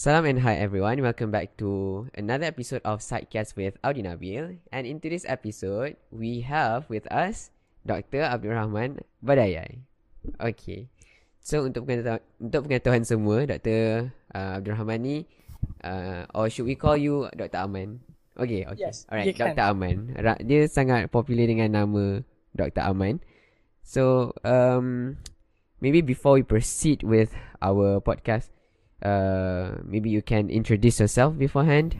Salam and hi everyone. Welcome back to another episode of Sidecast with Audi Nabil. And in today's episode, we have with us Dr. Abdul Rahman Badayai. Okay. So untuk pengetahuan, untuk pengetahuan semua, Dr. Uh, Abdul Rahman ni uh, or should we call you Dr. Aman? Okay, okay. Yes, Alright, you can. Dr. Aman. Dia sangat popular dengan nama Dr. Aman. So, um, maybe before we proceed with our podcast, uh, maybe you can introduce yourself beforehand,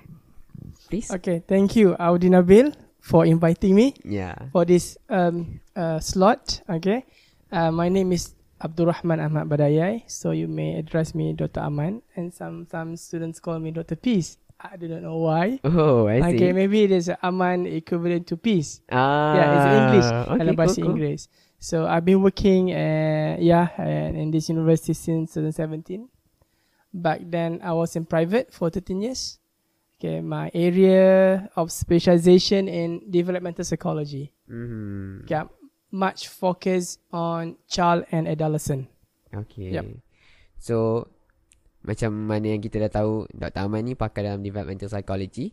please. Okay, thank you, Audi Nabil, for inviting me Yeah. for this um uh, slot. Okay, uh, my name is Abdul Rahman Ahmad Badayai, so you may address me Dr. Aman, and some some students call me Dr. Peace. I do not know why. Oh, I see. Okay, maybe it is Aman equivalent to peace. Ah, yeah, it's English Okay, dalam bahasa cool, cool. Inggeris. So I've been working, uh, yeah, uh, in this university since 2017. Back then, I was in private for 13 years. Okay, my area of specialization in developmental psychology. Mhm. Okay, much focus on child and adolescent. Okay. Yup. So macam mana yang kita dah tahu Dr. Aman ni pakar dalam developmental psychology.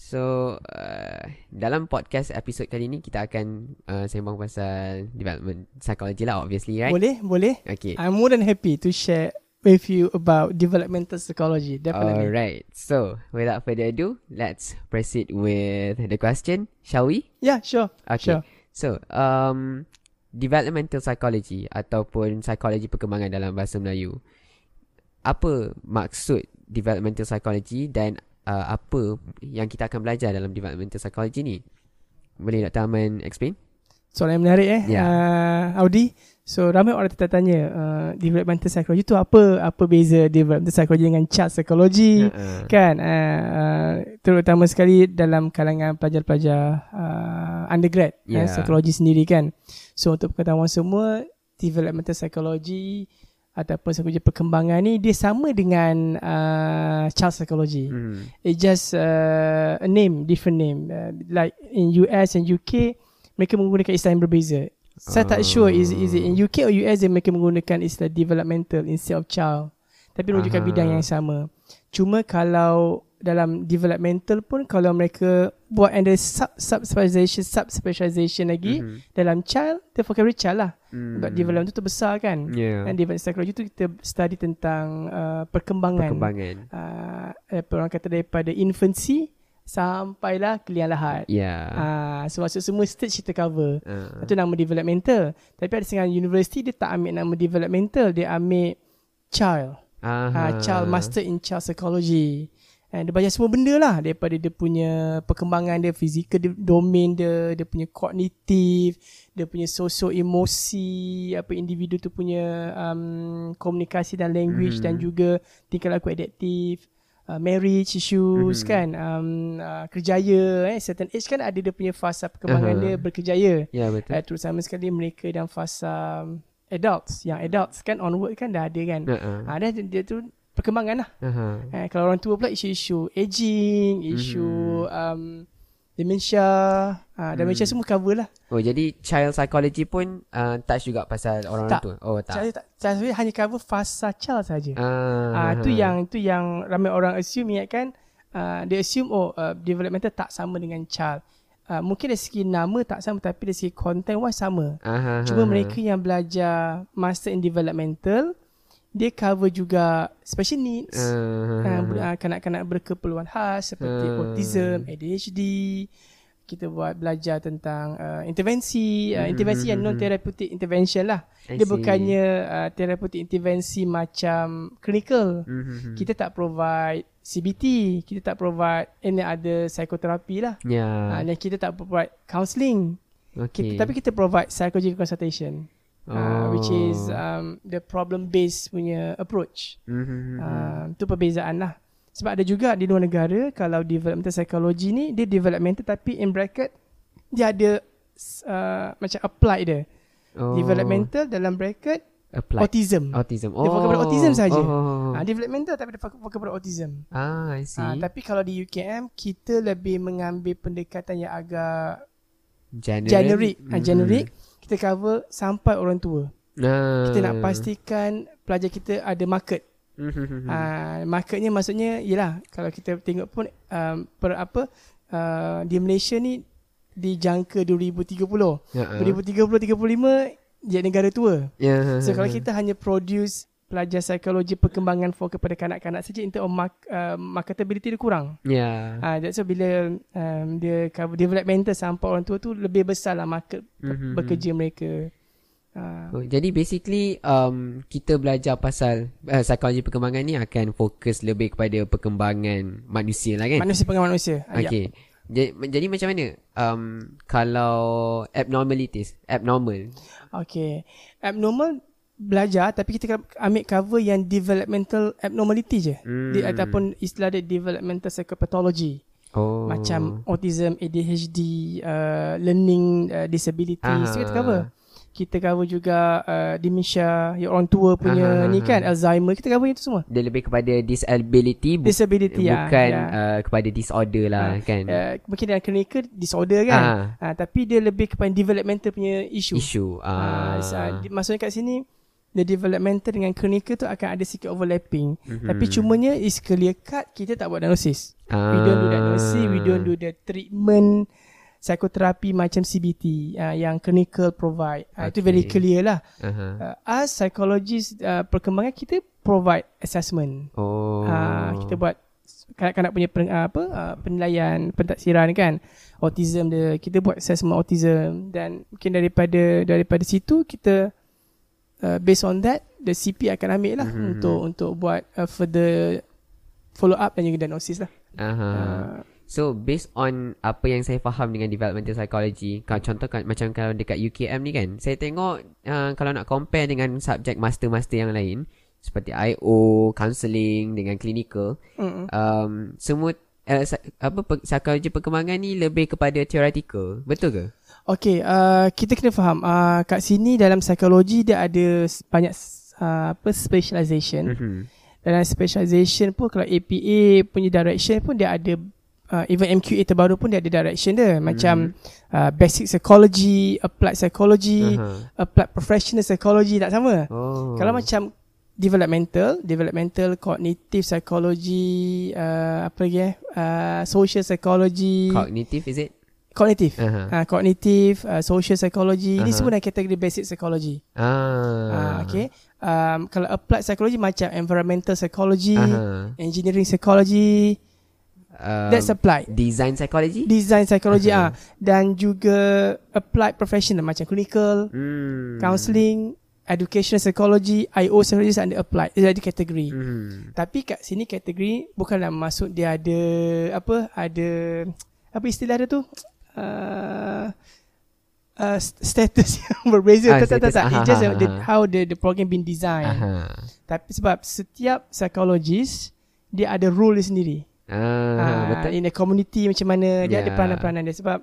So uh, dalam podcast episod kali ni kita akan uh, sembang pasal development psychology lah obviously right? Boleh, boleh. Okay. I'm more than happy to share with you about developmental psychology. Definitely. Alright. So without further ado, let's proceed with the question, shall we? Yeah, sure. Okay. Sure. So, um, developmental psychology ataupun psikologi perkembangan dalam bahasa Melayu. Apa maksud developmental psychology dan uh, apa yang kita akan belajar dalam developmental psychology ni? Boleh Dr. Aman explain? Soalan yang menarik eh Ya. uh, Audi So ramai orang tertanya uh, Developmental psychology tu apa Apa beza developmental psychology dengan child psychology Uh-uh. Kan uh, uh, Terutama sekali dalam kalangan pelajar-pelajar uh, Undergrad Ya. yeah. Psikologi sendiri kan So untuk pengetahuan semua Developmental psychology Ataupun psikologi perkembangan ni Dia sama dengan uh, child psychology Hmm. It just uh, a name, different name. Uh, like in US and UK, mereka menggunakan istilah yang berbeza. Saya tak sure is is it in UK or US yang mereka menggunakan istilah developmental instead of child. Tapi rujukan Aha. bidang yang sama. Cuma kalau dalam developmental pun kalau mereka buat under sub sub specialization sub specialization lagi Mhm. dalam child, the vocabulary child lah. Hmm. Sebab development tu besar kan. Yeah. Dan development psychology tu kita study tentang uh, perkembangan Perkembangan. uh, apa orang kata daripada infancy sampailah kelian lahat. Yeah. Ah, so maksud semua stage kita cover. Uh. Itu nama developmental. Tapi ada setengah universiti dia tak ambil nama developmental, dia ambil child. Aha. Ah, child master in child psychology. And dia belajar semua benda lah daripada dia punya perkembangan dia, fizikal dia, domain dia, dia punya kognitif, dia punya sosio emosi, apa individu tu punya um, komunikasi dan language Mhm. dan juga tingkah laku adaptif. Uh, marriage issues Mhm. kan um, uh, kerjaya eh certain age kan ada dia punya fasa perkembangan Aha. dia berkerjaya Ya betul. uh, terutama sekali mereka dalam fasa um, adults yang adults kan onward kan dah ada kan Uh-uh. uh, dia, dia tu perkembangan lah Aha. Eh, kalau orang tua pula isu-isu aging, isu Mhm. um, dementia, uh, dementia Hmm. semua cover lah. Oh jadi child psychology pun uh, touch juga pasal orang-orang tua. Oh tak. Saya tak saya hanya cover fasa child saja. Ah, Ah tu yang tu yang ramai orang assume ingat kan uh, dia assume oh uh, developmental tak sama dengan child. Uh, mungkin dari segi nama tak sama tapi dari segi content wise sama. Aha, Cuma aha. mereka yang belajar master in developmental dia cover juga special needs. Uh, uh, kanak-kanak berkeperluan khas seperti Hmm. autism, ADHD. Kita buat belajar tentang uh, intervensi, uh, Hmm, intervensi hmm, yang hmm, non therapeutic intervention lah. I Dia see. bukannya uh, therapeutic intervensi macam clinical. Mhm. Kita tak provide CBT, kita tak provide any other psychotherapy lah. Uh, Ya. dan kita tak provide counselling. Okay. Kita, tapi kita provide psychological consultation. Uh, which is Oh. um, the problem based punya approach. Mhm. Uh, tu perbezaan lah. Sebab ada juga di luar negara kalau developmental psychology ni dia developmental tapi in bracket dia ada uh, macam apply dia. oh. Developmental dalam bracket Applied. autism. Autism. Oh. Dia fokus pada autism saja. Oh. Uh, developmental tapi dia fokus pada autism. Ah, I see. Uh, tapi kalau di UKM kita lebih mengambil pendekatan yang agak Generic. generic, uh, Mhm. generic. Kita cover sampai orang tua. Nah. Kita nak pastikan pelajar kita ada market. Uh, marketnya maksudnya Yelah Kalau kita tengok pun um, Per apa uh, Di Malaysia ni Dijangka 2030 Ya, ah. 2030-35 Jadi negara tua Ya. So kalau kita hanya produce Pelajar psikologi perkembangan For kepada kanak-kanak saja In terms of mark, uh, marketability dia kurang Ya. Ah, that's why bila um, dia cover developmental sampai orang tua tu lebih besar lah market Mhm. bekerja mereka. Ah, Oh, jadi basically um, kita belajar pasal uh, psikologi perkembangan ni akan fokus lebih kepada perkembangan manusia lah kan? manusia pengamal manusia. Ah, ya. Okay. Jadi, jadi macam mana um, kalau abnormalities, abnormal? Okay. Abnormal belajar tapi kita ambil cover yang developmental abnormality je. Hmm. Dia, ataupun istilah dia developmental psychopathology. Oh. Macam autism, ADHD, uh, learning uh, disabilities. Aha. Kita cover. Kita cover juga uh, dementia, yang orang tua punya Aha. ni kan, Alzheimer. Kita cover itu semua. Dia lebih kepada disability bu- Disability ya. bukan ya. uh, kepada disorder lah Ah, kan? uh, mungkin dalam clinical disorder kan Ah. uh, tapi dia lebih kepada developmental punya isu Isu. uh, Ah. uh, maksudnya kat sini the developmental dengan clinical tu akan ada sikit overlapping Mhm. tapi cumanya is clear cut kita tak buat diagnosis Ah. we don't do diagnosis we don't do the treatment psikoterapi macam CBT uh, yang clinical provide uh, itu very Okay. clear lah Aha. uh, as psychologist uh, perkembangan kita provide assessment Oh. Ah, kita buat kanak-kanak punya pen, ah, apa uh, penilaian pentaksiran kan autism dia kita buat assessment autism dan mungkin daripada daripada situ kita uh, based on that the CP akan ambil lah Mhm. untuk untuk buat uh, further follow up dan juga diagnosis lah. Aha. Uh, So based on apa yang saya faham dengan developmental psychology, kalau contoh kan, macam kalau dekat UKM ni kan, saya tengok uh, kalau nak compare dengan subjek master-master yang lain seperti IO, counselling dengan clinical, mm, um, semua uh, sa- apa pe- psikologi perkembangan ni lebih kepada theoretical. Betul ke? Okay, uh, kita kena faham uh, kat sini dalam psikologi dia ada banyak uh, apa specialization. Mhm. dalam specialization pun kalau APA punya direction pun dia ada uh, even MQA terbaru pun dia ada direction dia macam uh, basic psychology, applied psychology, Aha. applied professional psychology tak sama. Oh. Kalau macam developmental, developmental cognitive psychology, uh, apa lagi eh? Uh, social psychology, cognitive is it? cognitive. Aha. Uh, cognitive, uh, social psychology, ni Aha. semua dalam kategori basic psychology. Ah. Ah, okay. Um, kalau applied psychology macam environmental psychology, Aha. engineering psychology, Um, that's applied. design psychology? Design psychology Aha. ah dan juga applied professional macam clinical, Hmm. counselling, educational psychology, IO psychology under applied. Dia ada kategori. Hmm. Tapi kat sini kategori bukanlah maksud dia ada apa ada apa istilah dia tu uh, uh, st- status yang berbeza Ah, tak, tak tak status. tak it's just Aha, the, aha. how the the program been designed Aha. tapi sebab setiap psychologist dia ada role dia sendiri Ah, Ah, betul. in the community macam mana dia ada Yeah. peranan-peranan dia sebab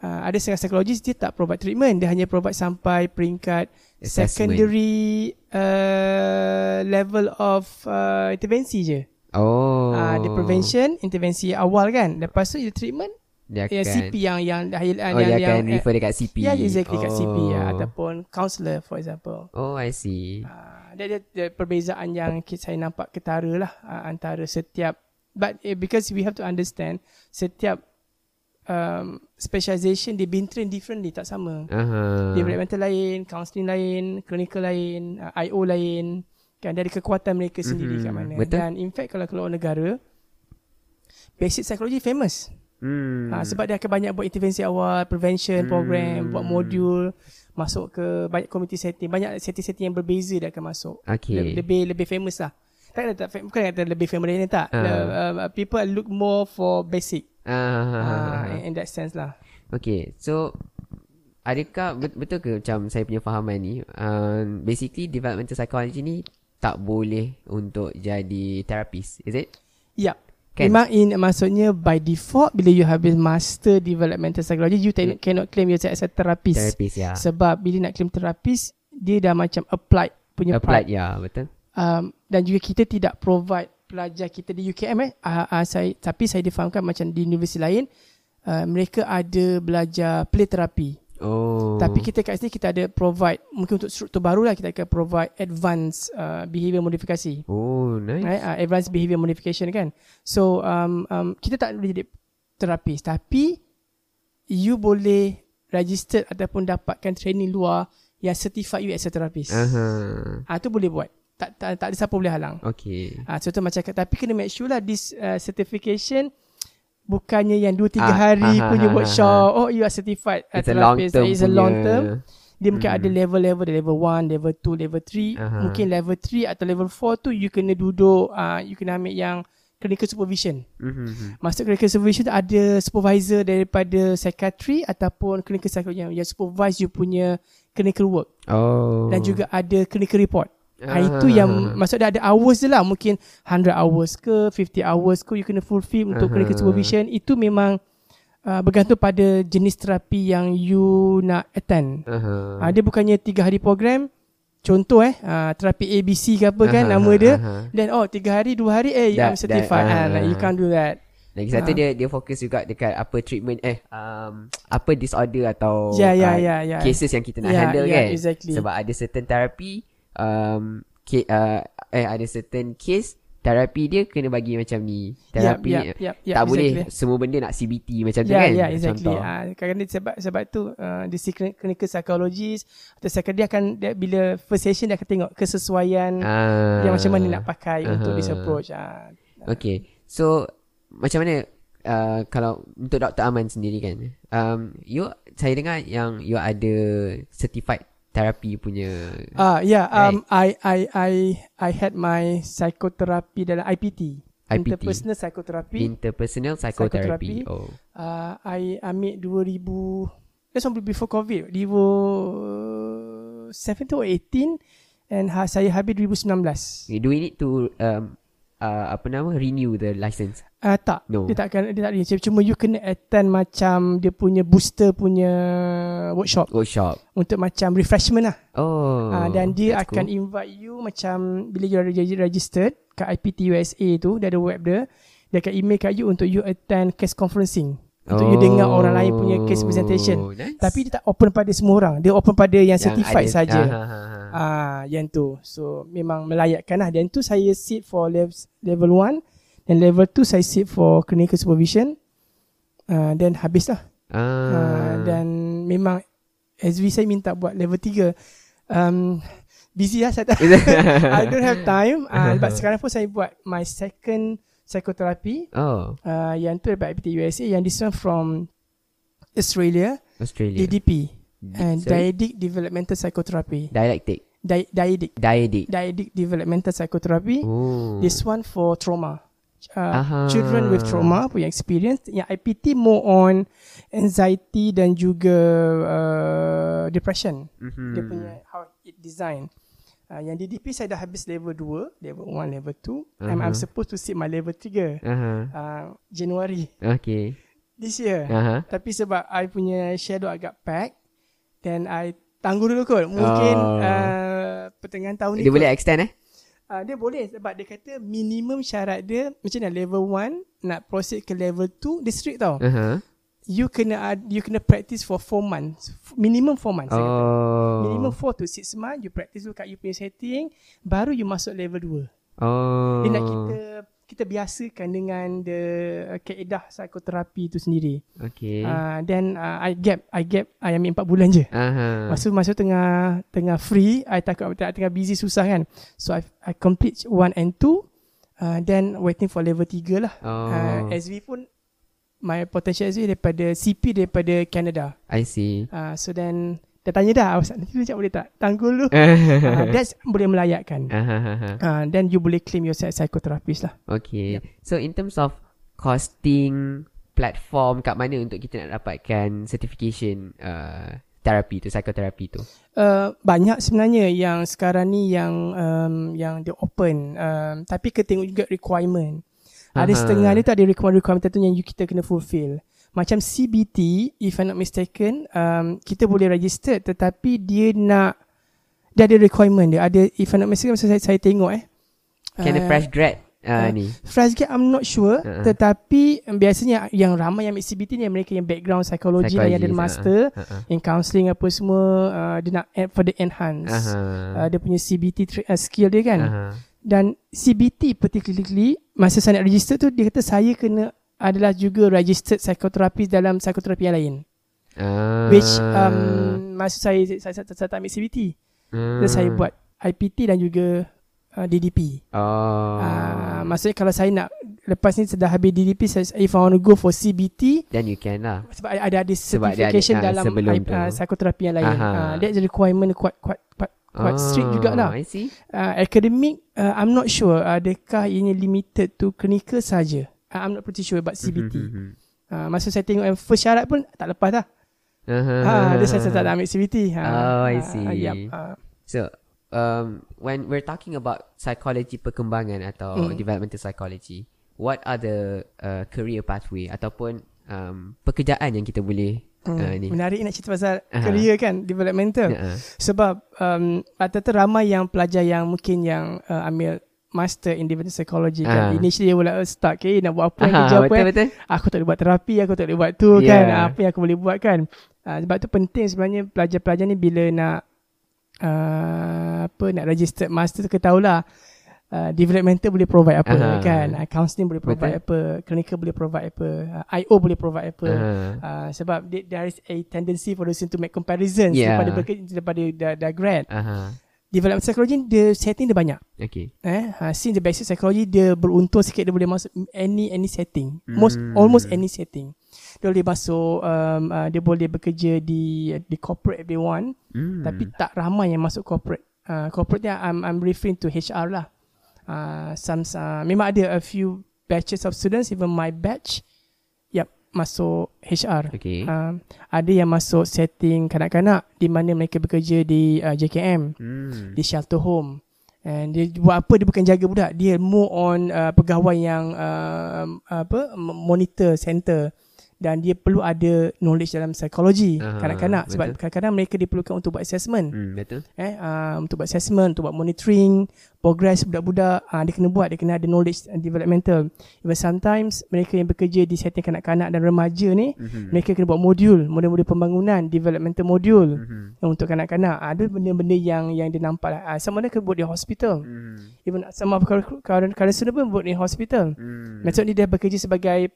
uh, ada setengah psikologis dia tak provide treatment dia hanya provide sampai peringkat Assessment. secondary uh, level of uh, intervensi je Oh. uh, dia prevention intervensi awal kan lepas tu dia treatment Dia yang akan CP yang yang yang, Oh, yang, dia yang akan refer dekat CP. ya exactly kat CP ya, Oh. ataupun counselor for example Oh, I see. Uh, dia ada ada perbezaan yang saya nampak ketara lah uh, antara setiap but uh, because we have to understand setiap um, specialization dia been trained differently tak sama. Aha. Developmental lain, counselling lain, clinical lain, uh, IO lain. Kan ada kekuatan mereka sendiri Mhm, kat mana. betul. Dan in fact kalau keluar negara basic psychology famous. Hmm. Ha, sebab dia akan banyak buat intervensi awal, prevention Hmm. program, buat modul, masuk ke banyak community setting, banyak setting-setting yang berbeza dia akan masuk. Okay. Le- lebih lebih famous lah. Tak kata tak bukan kata lebih famous ni tak. Ah. The, uh, people look more for basic. Ah. Ah, in, in that sense lah. Okay, so adakah bet- betul ke macam saya punya fahaman ni, uh, basically developmental psychology ni tak boleh untuk jadi therapist, is it? Ya. Kan? Memang in maksudnya by default bila you habis master developmental psychology you tak cannot claim yourself as a therapist. Therapist ya. Sebab bila nak claim therapist dia dah macam applied punya Applied part. ya, betul. Um, dan juga kita tidak provide pelajar kita di UKM eh. Uh, uh, saya, tapi saya difahamkan macam di universiti lain uh, mereka ada belajar play therapy. Oh. Tapi kita kat sini kita ada provide mungkin untuk struktur baru lah kita akan provide advanced uh, behavior modifikasi. Oh, nice. Right? Uh, advanced behavior modification kan. So um, um, kita tak boleh jadi terapis tapi you boleh register ataupun dapatkan training luar yang certified you as a therapist. Aha. Ah tu boleh buat. Tak tak tak ada siapa boleh halang. Okay. Ah contoh macam tapi kena make sure lah this uh, certification bukannya yang 2 3 Ah, hari ah, punya ah, ah, workshop. Oh you are certified It's a long term It's a long term. Dia mungkin Hmm. ada level-level Ada level 1, level 2, level 3 Aha. Mungkin level 3 atau level 4 tu You kena duduk uh, You kena ambil yang Clinical supervision Mhm. Maksud clinical supervision tu ada supervisor daripada psychiatry ataupun clinical psychology yang, yang supervise you punya clinical work Oh. dan juga ada clinical report. Ah. Ah. itu yang maksud dia ada hours je lah mungkin 100 hours ke 50 hours ke you kena fulfill untuk Aha. clinical supervision itu memang uh, bergantung pada jenis terapi yang you nak attend. Aha. Uh, dia bukannya 3 hari program contoh eh uh, terapi ABC ke apa kan Aha, nama dia then oh 3 hari 2 hari eh Dah- I'm certified dah, ah, like, you ah. can't do that. Lagi satu Ah. dia dia fokus juga dekat apa treatment eh um, apa disorder atau Ya ya ah, ya ya. cases yang kita nak Ya, handle ya, kan. exactly. Sebab ada certain therapy um ca- uh, eh ada certain case terapi dia kena bagi macam ni. Terapi Yap, yap, yap, yap, tak boleh exactly. semua benda nak CBT macam tu Ya, kan. ya, exactly. Contoh. Ah, kadang-kadang sebab sebab tu uh, di si clin- clinical psychologist atau psychiatrist dia akan dia, bila first session dia akan tengok kesesuaian Ah. dia macam mana nak pakai untuk Aha. this approach. Ah. Okay. So macam mana uh, kalau untuk Dr. Aman sendiri kan. Um you saya dengar yang you ada certified therapy punya Ah, yeah, um I I I I had my psychotherapy dalam IPT. IPT. Interpersonal psychotherapy. interpersonal psychotherapy. Psychotherapy. Oh. uh, I ambil 2000 That's one before COVID 2017 or 18 And ha, saya habis 2019 Do we need to um uh, apa nama renew the license? Ah uh, tak. No. Dia tak akan dia tak ada. Cuma you kena attend macam dia punya booster punya workshop Workshop. untuk macam refreshment lah. Oh. Uh, dan dia that's akan cool. invite you macam bila you are reg- registered kat IPT USA tu, dia ada web dia. Dia akan email kat you untuk you attend case conferencing. Untuk you dengar orang lain punya case presentation. Oh, Nice. Tapi dia tak open pada semua orang. Dia open pada yang, certified ada- saja. Ah, ah, ah, ah. Ah, yang tu. So memang melayakkan lah. Dan tu saya sit for level level 1 dan level 2 saya sit for clinical supervision. Ah, dan habis lah. Ah. Ah, dan memang SV saya minta buat level 3. Um, busy lah saya tak. I don't have time. Ah, but sekarang pun saya buat my second psychotherapy. Oh, Uh, yang tu daripada IPT USA. Yang this one from Australia. Australia. DDP. And Sorry? Dyadic Developmental Psychotherapy. Dialectic. Di- Dyadic. Diadic. Dyadic Developmental Psychotherapy. Oh. This one for trauma. Uh, Aha. children with trauma punya experience. Yang IPT more on anxiety dan juga uh, depression. Mhm. Dia punya how it design. Uh, yang DDP saya dah habis level 2, level 1, level 2. I'm, I'm Aha. supposed to sit my level 3 Aha. uh, Januari Okay. this year. Aha. Tapi sebab I punya schedule agak pack then I tangguh dulu kot. Mungkin Oh. uh, pertengahan tahun ni Dia kot. boleh extend eh? Uh, dia boleh sebab dia kata minimum syarat dia macam mana level 1 nak proceed ke level 2 dia strict tau. Aha. You kena you kena practice for 4 months. Minimum 4 months. Oh. Minimum 4 to 6 months you practice dulu kat you punya setting baru you masuk level 2. Oh. Dia nak kita kita biasakan dengan the uh, kaedah psikoterapi tu sendiri. Okay. Uh, then uh, I gap I gap I ambil 4 bulan je. Aha. Masa masa tengah tengah free, I takut tengah, tengah busy susah kan. So I I complete 1 and 2 uh, then waiting for level 3 lah. Oh. Uh, SV pun my potential SV daripada CP daripada Canada. I see. Uh, so then dah tanya dah awak nanti macam boleh tak tanggul dulu. uh, that's boleh melayakkan. Uh, then you boleh claim yourself psychotherapist lah. Okay. So in terms of costing platform kat mana untuk kita nak dapatkan certification uh, therapy tu, psychotherapy tu? Uh, banyak sebenarnya yang sekarang ni yang um, yang dia open um, tapi kita tengok juga requirement. Ada Aha. setengah dia tu ada requirement-requirement tertentu yang you kita kena fulfill. Macam CBT, if I'm not mistaken, um, kita boleh register tetapi dia nak dia ada requirement dia. Ada if I'm not mistaken saya, saya tengok eh. Can a Uh, fresh grad Ah Ah, ni. Fresh grad I'm not sure Uh-uh. Tetapi um, Biasanya yang ramai yang ambil CBT ni Mereka yang background psikologi lah Yang ada master ah, ah. Yang counselling apa semua uh, Dia nak add further enhance Aha. uh, Dia punya CBT tra- uh, skill dia kan Aha. Dan CBT particularly Masa saya nak register tu Dia kata saya kena Adalah juga registered psychotherapist Dalam psikoterapi yang lain Ah. Which um, Masa saya Saya, saya, saya tak ambil CBT Ah. Dan saya buat IPT dan juga uh, DDP Oh. uh, Maksudnya kalau saya nak Lepas ni sudah habis DDP saya, If I want to go for CBT Then you can lah. Sebab ada ada Sebab dia ada, certification ah, dalam uh, psikoterapi yang lain uh, That's a requirement quite, quite, quite, quite strict jugalah I see. uh, academic uh, I'm not sure adakah ianya limited to clinical saja. Uh, I'm not pretty sure about CBT. Mhm. uh, masa saya tengok yang first syarat pun tak lepas dah. Aha. Ha, dia saya, saya tak nak ambil CBT. Ha, Oh, I ah, see. yup, ah. So, um, when we're talking about psychology perkembangan atau Mm. developmental psychology, what are the uh, career pathway ataupun um, pekerjaan yang kita boleh Hmm, uh, menarik nak cerita pasal Aha. career kan, developmental. Uh-uh. Sebab um, rata-rata ramai yang pelajar yang mungkin yang uh, ambil master in developmental psychology Ah. kan. Initially dia mula start okay, nak buat apa Aha, kerja apa betul yang betul. aku tak boleh buat terapi, aku tak boleh buat tu Yeah. kan. Ah, Apa yang aku boleh buat kan. Uh, sebab tu penting sebenarnya pelajar-pelajar ni bila nak uh, apa nak register master tu ketahuilah uh, developmental boleh provide apa Aha. kan. Uh, counselling boleh provide apa, clinical boleh provide apa, uh, IO boleh provide apa. Aha. Uh, sebab they, there is a tendency for the student to make comparisons Yeah. daripada bekerja daripada dah, dah grad. Aha. Development psychology the setting dia banyak. Okay. Eh, uh, since the basic psychology dia beruntung sikit dia boleh masuk any any setting. Most Hmm. almost any setting. Dia boleh masuk um, uh, dia boleh bekerja di di corporate if they want, Mm. tapi tak ramai yang masuk corporate. Uh, corporate dia I'm I'm referring to HR lah. Uh, some uh, memang ada a few batches of students even my batch yep masuk HR. Okay. Um, ada yang masuk setting kanak-kanak di mana mereka bekerja di uh, JKM Mm. di shelter home and dia buat apa dia bukan jaga budak dia more on uh, pegawai yang uh, apa m- monitor center dan dia perlu ada knowledge dalam psikologi Aha, kanak-kanak sebab betul. kadang-kadang mereka diperlukan untuk buat assessment Mm, betul. eh uh, untuk buat assessment untuk buat monitoring progress budak-budak uh, dia kena buat dia kena ada knowledge and developmental even sometimes mereka yang bekerja di setting kanak-kanak dan remaja ni Mhm. mereka kena buat modul modul-modul pembangunan developmental modul Mhm. yang untuk kanak-kanak Ah, ada benda-benda yang yang dia nampak lah. Uh, some of them buat di hospital Mhm. even some of current current student pun buat di hospital Mm. maksudnya dia bekerja sebagai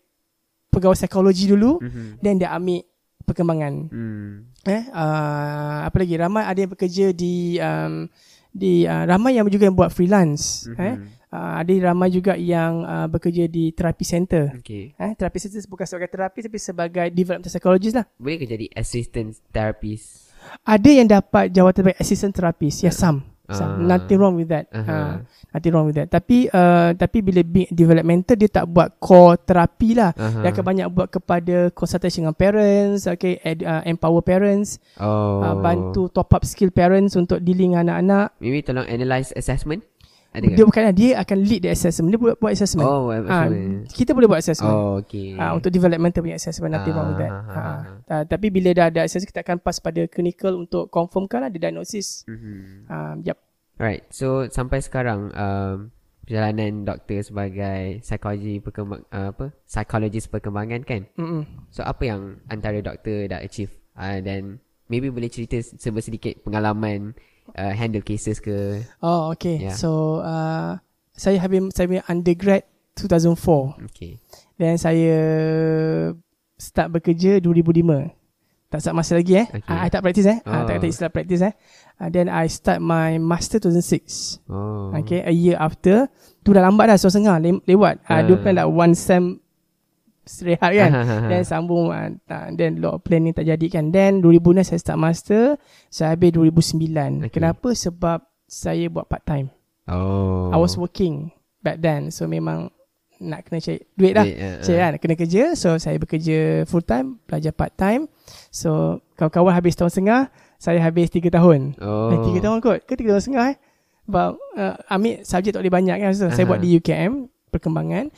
pegawai psikologi dulu Mhm. then dia ambil perkembangan Mm. eh uh, apa lagi ramai ada yang bekerja di um, di uh, ramai yang juga yang buat freelance Mhm. eh uh, ada ramai juga yang uh, bekerja di terapi center Okay. eh terapi center bukan sebagai terapi tapi sebagai development psychologist lah Boleh ke jadi assistant therapist? ada yang dapat jawatan sebagai assistant therapist yes some, Ah. Some. nothing wrong with that Aha. uh, nothing wrong with that tapi uh, tapi bila big developmental dia tak buat core terapi lah Aha. dia akan banyak buat kepada consultation dengan parents okay ed, uh, empower parents Oh. uh, bantu top up skill parents untuk dealing dengan anak-anak Maybe tolong analyse assessment? Ada dia bukan dia akan lead the assessment dia buat buat assessment Oh, assessment. kita boleh buat assessment Oh, okay. Ah, untuk developmental punya assessment nothing wrong with that. Ah, ah, Ah, ah, ah, tapi bila dah ada assessment kita akan pass pada clinical untuk confirmkan lah the diagnosis. Mhm. Ah, yep. Right. So sampai sekarang um, perjalanan doktor sebagai psikologi perkembang uh, apa? Psikologis perkembangan kan. Mm-mm. So apa yang antara doktor dah achieve? Uh, dan maybe boleh cerita serba sedikit pengalaman uh, handle cases ke. Oh, okay. Yeah. So, uh, saya habis saya punya undergrad 2004. Okay. Dan saya start bekerja 2005. Tak start masa lagi eh. Okay. I, I tak practice eh. Oh. Oh. tak kata istilah practice eh. Uh, then I start my master 2006. Oh. Okay, a year after. Tu dah lambat dah, setahun setengah le- lewat. Uh, Ah. Dua plan like one sem rehat kan. Then sambung uh, then lot of planning tak jadi kan. Then 2006 saya start master, saya habis 2009. Okay. Kenapa? Sebab saya buat part time. Oh. I was working back then. So memang nak kena cari duit lah. Duit, ah, Cari ah. kan, kena kerja. So saya bekerja full time, belajar part time. So kawan-kawan habis tahun setengah, saya habis 3 tahun. Oh. Eh, 3 tahun kot. Ke 3 tahun setengah eh? Sebab uh, ambil subjek tak boleh banyak kan. So, saya Aha. buat di UKM, perkembangan.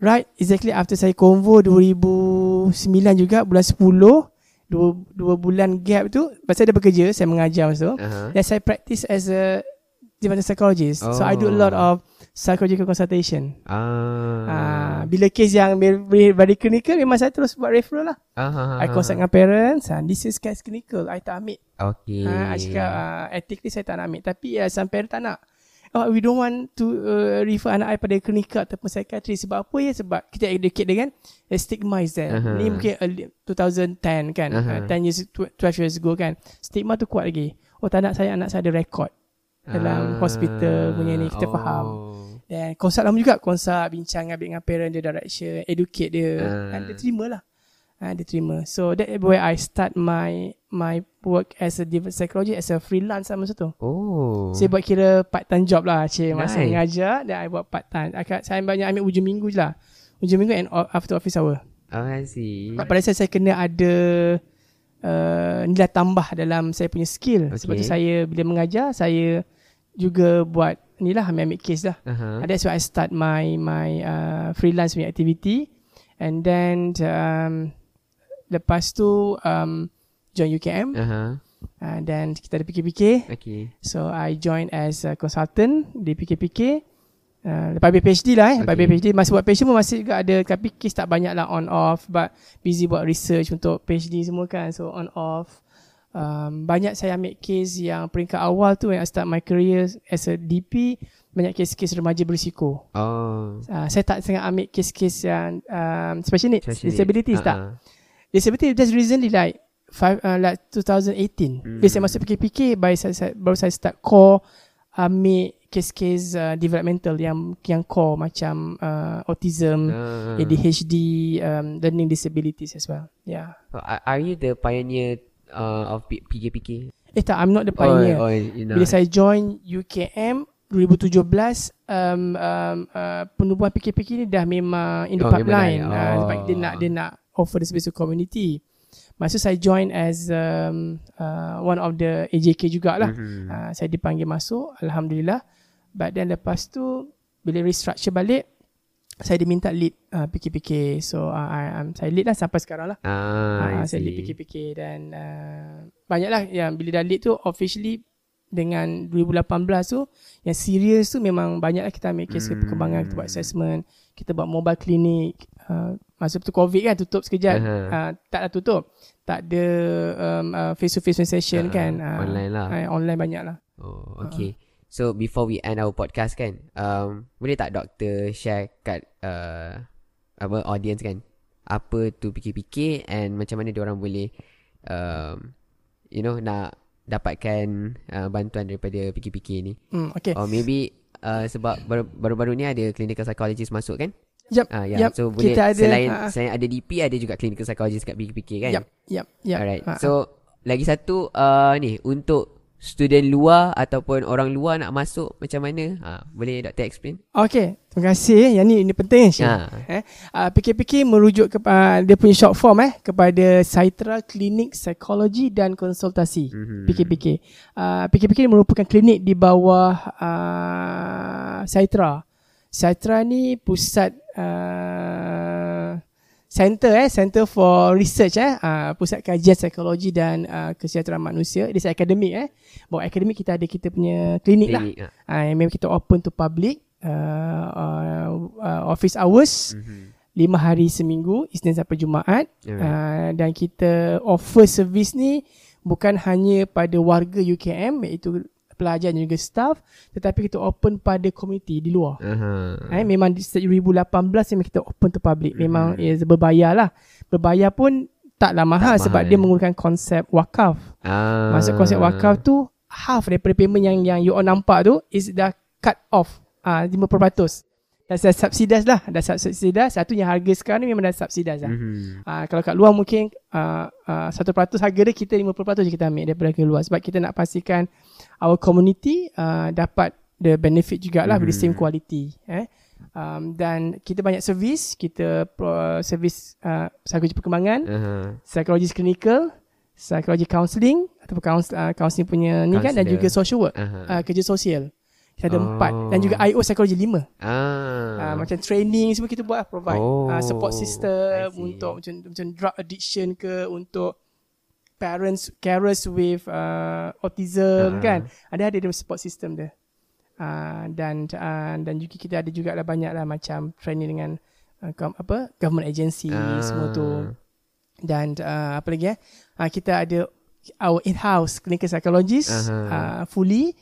Right, exactly after saya convo 2009 juga, bulan 10. Dua, dua bulan gap tu, pasal saya dah bekerja, saya mengajar masa tu. Uh-huh. Dan saya practice as a development psychologist. So I do a Oh. lot of psychological consultation. Ah. Ah, bila kes yang very, very clinical memang saya terus buat referral lah. Ah, I consult dengan parents, ah, this is case clinical, I tak ambil. Okay. Ha, I cakap uh, ethically saya tak nak ambil tapi uh, some parent tak nak. Oh, we don't want to uh, refer anak I pada klinikal ataupun psychiatry sebab apa ya sebab kita educate kan a stigma is there. Aha. Ni mungkin early, 2010 kan Aha. uh, 10 years 12 years ago kan stigma tu kuat lagi. Oh tak nak saya anak saya ada record dalam hospital punya ni kita oh. faham. Dan consult lama juga consult bincang dengan parent dia direction educate dia Ah. and dia terima lah. Ha, dia terima. So that where I start my my work as a development psychology as a freelance lah masa tu. Oh. Saya buat kira part time job lah Cik Masa Nice. mengajar Dan I buat part time Saya banyak ambil ujung minggu je lah Ujung minggu and o- after office hour Oh, I see. Pada saya saya kena ada uh, Nilai tambah dalam saya punya skill Sebab Okay. tu saya bila mengajar Saya juga buat Ni lah ambil-ambil case lah Uh-huh. uh, That's why I start my my uh, freelance punya activity And then um, Lepas tu um, Join UKM uh. Uh-huh. uh, Dan kita ada fikir-fikir Okay. So I joined as a consultant di PKPK. Uh, lepas habis PhD lah eh. Lepas Okay. PhD masih buat PhD pun masih juga ada tapi case tak banyak lah on off but busy buat research untuk PhD semua kan. So on off. Um, banyak saya ambil case yang peringkat awal tu when I start my career as a DP banyak case-case remaja berisiko. Oh. Uh, saya tak sangat ambil case-case yang um, special needs, Special disabilities tak. Disability just recently like five, uh, like 2018. Hmm. Bila saya masuk PKPK, baru saya, saya, baru saya start core ambil case-case uh, developmental yang yang core macam uh, autism, Uh. ADHD, um, learning disabilities as well. Yeah. So, are you the pioneer uh, of PKPK? Eh tak, I'm not the pioneer. Oh, oh you know. Bila saya join UKM 2017 um, um, uh, penubuhan PKPK ni dah memang in the Oh, pipeline memang dah. uh, Oh. sebab dia nak dia nak offer the space to community. Masa saya join as um, uh, one of the AJK jugalah. Mhm. Uh, saya dipanggil masuk alhamdulillah. But then lepas tu bila restructure balik saya diminta lead uh, PKPK. So uh, I, um, saya lead lah sampai sekarang lah. Ah, I saya lead. PKPK dan uh, banyaklah yang bila dah lead tu officially dengan 2018 tu yang serius tu memang banyaklah kita ambil kes Hmm. perkembangan kita buat assessment kita buat mobile clinic uh, masa tu covid kan tutup sekejap Aha. uh, taklah tutup tak ada um, uh, face to face session Ah, kan uh, online lah. uh, online banyak lah Oh, okay. So before we end our podcast kan, um, boleh tak doktor share kat uh, apa audience kan, apa tu PKPK and macam mana orang boleh, um, you know nak dapatkan uh, bantuan daripada PKPK ni. hmm, okay Or maybe uh, sebab baru- baru-baru ni ada clinical psychologist masuk kan? Yep, Ah, ya. yep. So boleh Kita ada, selain ah. selain ada DP ada juga clinical psychologist kat PKPK kan? yep yep yep Alright. Ah, So lagi satu uh, ni untuk student luar ataupun orang luar nak masuk macam mana? Ha, boleh doktor explain? Okay, terima kasih. Yang ni ini penting Syed. Ha. Eh, uh, PKPK merujuk ke uh, dia punya short form eh kepada Saitra Klinik Psikologi dan Konsultasi. Mhm. PKPK. Uh, PKPK ni merupakan klinik di bawah uh, Saitra. Saitra ni pusat uh, center eh center for research eh uh, pusat kajian psikologi dan uh, kesihatan manusia dia akademik eh bawa akademik kita ada kita punya klinik, lah Klinik. Ha. uh, yang memang kita open to public uh, uh, uh, office hours Mhm. lima hari seminggu Isnin sampai Jumaat Alright. uh, dan kita offer servis ni bukan hanya pada warga UKM iaitu pelajar dan juga staff tetapi kita open pada komuniti di luar Aha. Eh, memang di sejak 2018 memang kita open to public. Memang Mhm. mm-hmm. berbayar lah. Berbayar pun taklah mahal Tak sebab mahal. dia menggunakan konsep wakaf. Ah. Maksud konsep wakaf tu half daripada payment yang yang you all nampak tu is dah cut off ah uh, 50%. Dah dah subsidize lah. Dah subsidize. Satu yang harga sekarang ni memang dah subsidize lah. Mhm. Uh, kalau kat luar mungkin uh, uh, 1% harga dia kita 50% je kita ambil daripada harga luar sebab kita nak pastikan our community uh, dapat the benefit jugalah mm-hmm. with the same quality eh um, dan kita banyak servis kita pro, servis uh, psikologi perkembangan Aha. psikologi clinical psikologi counselling ataupun counsel, uh, counselling punya ni kan dan juga social work Aha. uh, kerja sosial kita ada Oh. empat dan juga IO psikologi lima Ah. Uh, macam training semua kita buat provide Oh, uh, support system untuk macam macam drug addiction ke untuk parents carers with uh, autism Ah. kan ada ada dia support system dia uh, dan uh, dan juga kita ada juga lah banyak lah macam training dengan uh, apa government agency Ah. semua tu dan uh, apa lagi eh uh, kita ada our in-house clinical psychologist Aha. uh, fully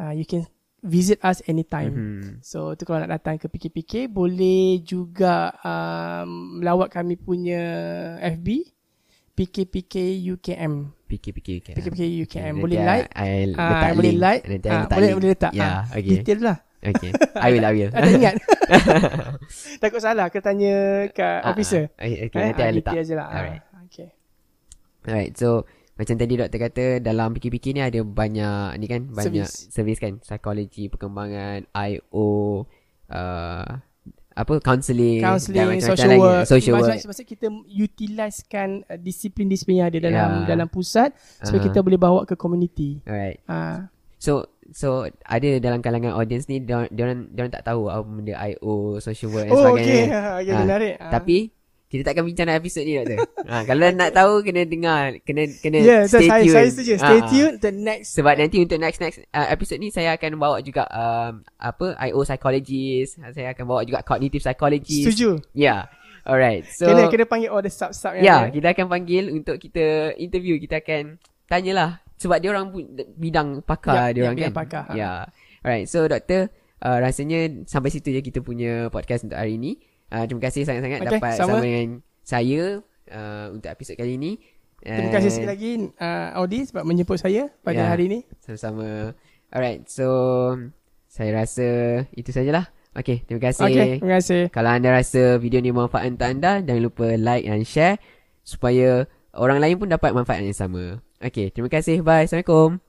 uh, you can visit us anytime Mhm. So tu kalau nak datang ke PKPK boleh juga um, melawat kami punya FB PKPK UKM. PKPK UKM. PKPK UKM. Nanti Boleh I- like. I letak boleh like. Nanti Ah, letak boleh link. boleh letak. Ya, Ah, okay. Detail lah. Okay. I will, I will. Ada ingat. Takut salah ke tanya kat Ah, officer. ah. Okay, okay, Eh, nanti ah, I letak. detail je lah. Ah, Alright. Okay. Alright, so macam tadi doktor kata dalam PKPK ni ada banyak ni kan banyak Servis. servis kan psikologi perkembangan IO uh, apa counselling dan Counselling, macam-macam social lagi. work. social work Maksud, maksud kita utilisekan uh, disiplin-disiplin yang ada dalam Ya. dalam pusat supaya Aha. kita boleh bawa ke community. alright Ah, so so ada dalam kalangan audience ni dia orang dia orang tak tahu apa benda IO social work dan oh, sebagainya okay. okay, Ah, menarik. Ah. tapi kita takkan bincang dalam episod ni doktor ha, kalau nak tahu kena dengar kena kena Yeah, stay saya, tune saya setuju. Stay Ah, ah. tuned the next Sebab nanti untuk next next uh, episode ni saya akan bawa juga um, apa IO psychologist, saya akan bawa juga cognitive psychologist. Setuju. Yeah. Alright. So kena kena panggil all the sub-sub yang yeah, ada. kita akan panggil untuk kita interview, kita akan tanyalah sebab dia orang bidang pakar Ya, dia orang ya, kan. bidang pakar, ha. Yeah. Alright. So doktor uh, rasanya sampai situ je kita punya podcast untuk hari ni. Uh, terima kasih sangat-sangat Okay, dapat sama. sama dengan saya uh, untuk episod kali ni. Terima kasih And- sekali lagi uh, Audi sebab menjemput saya pada Ya. hari ini. Sama-sama. Alright, so saya rasa itu sajalah. Okay, terima kasih. Okey, terima kasih. Kalau anda rasa video ni bermanfaat untuk anda, jangan lupa like dan share supaya orang lain pun dapat manfaat yang sama. Okay, terima kasih. Bye. Assalamualaikum.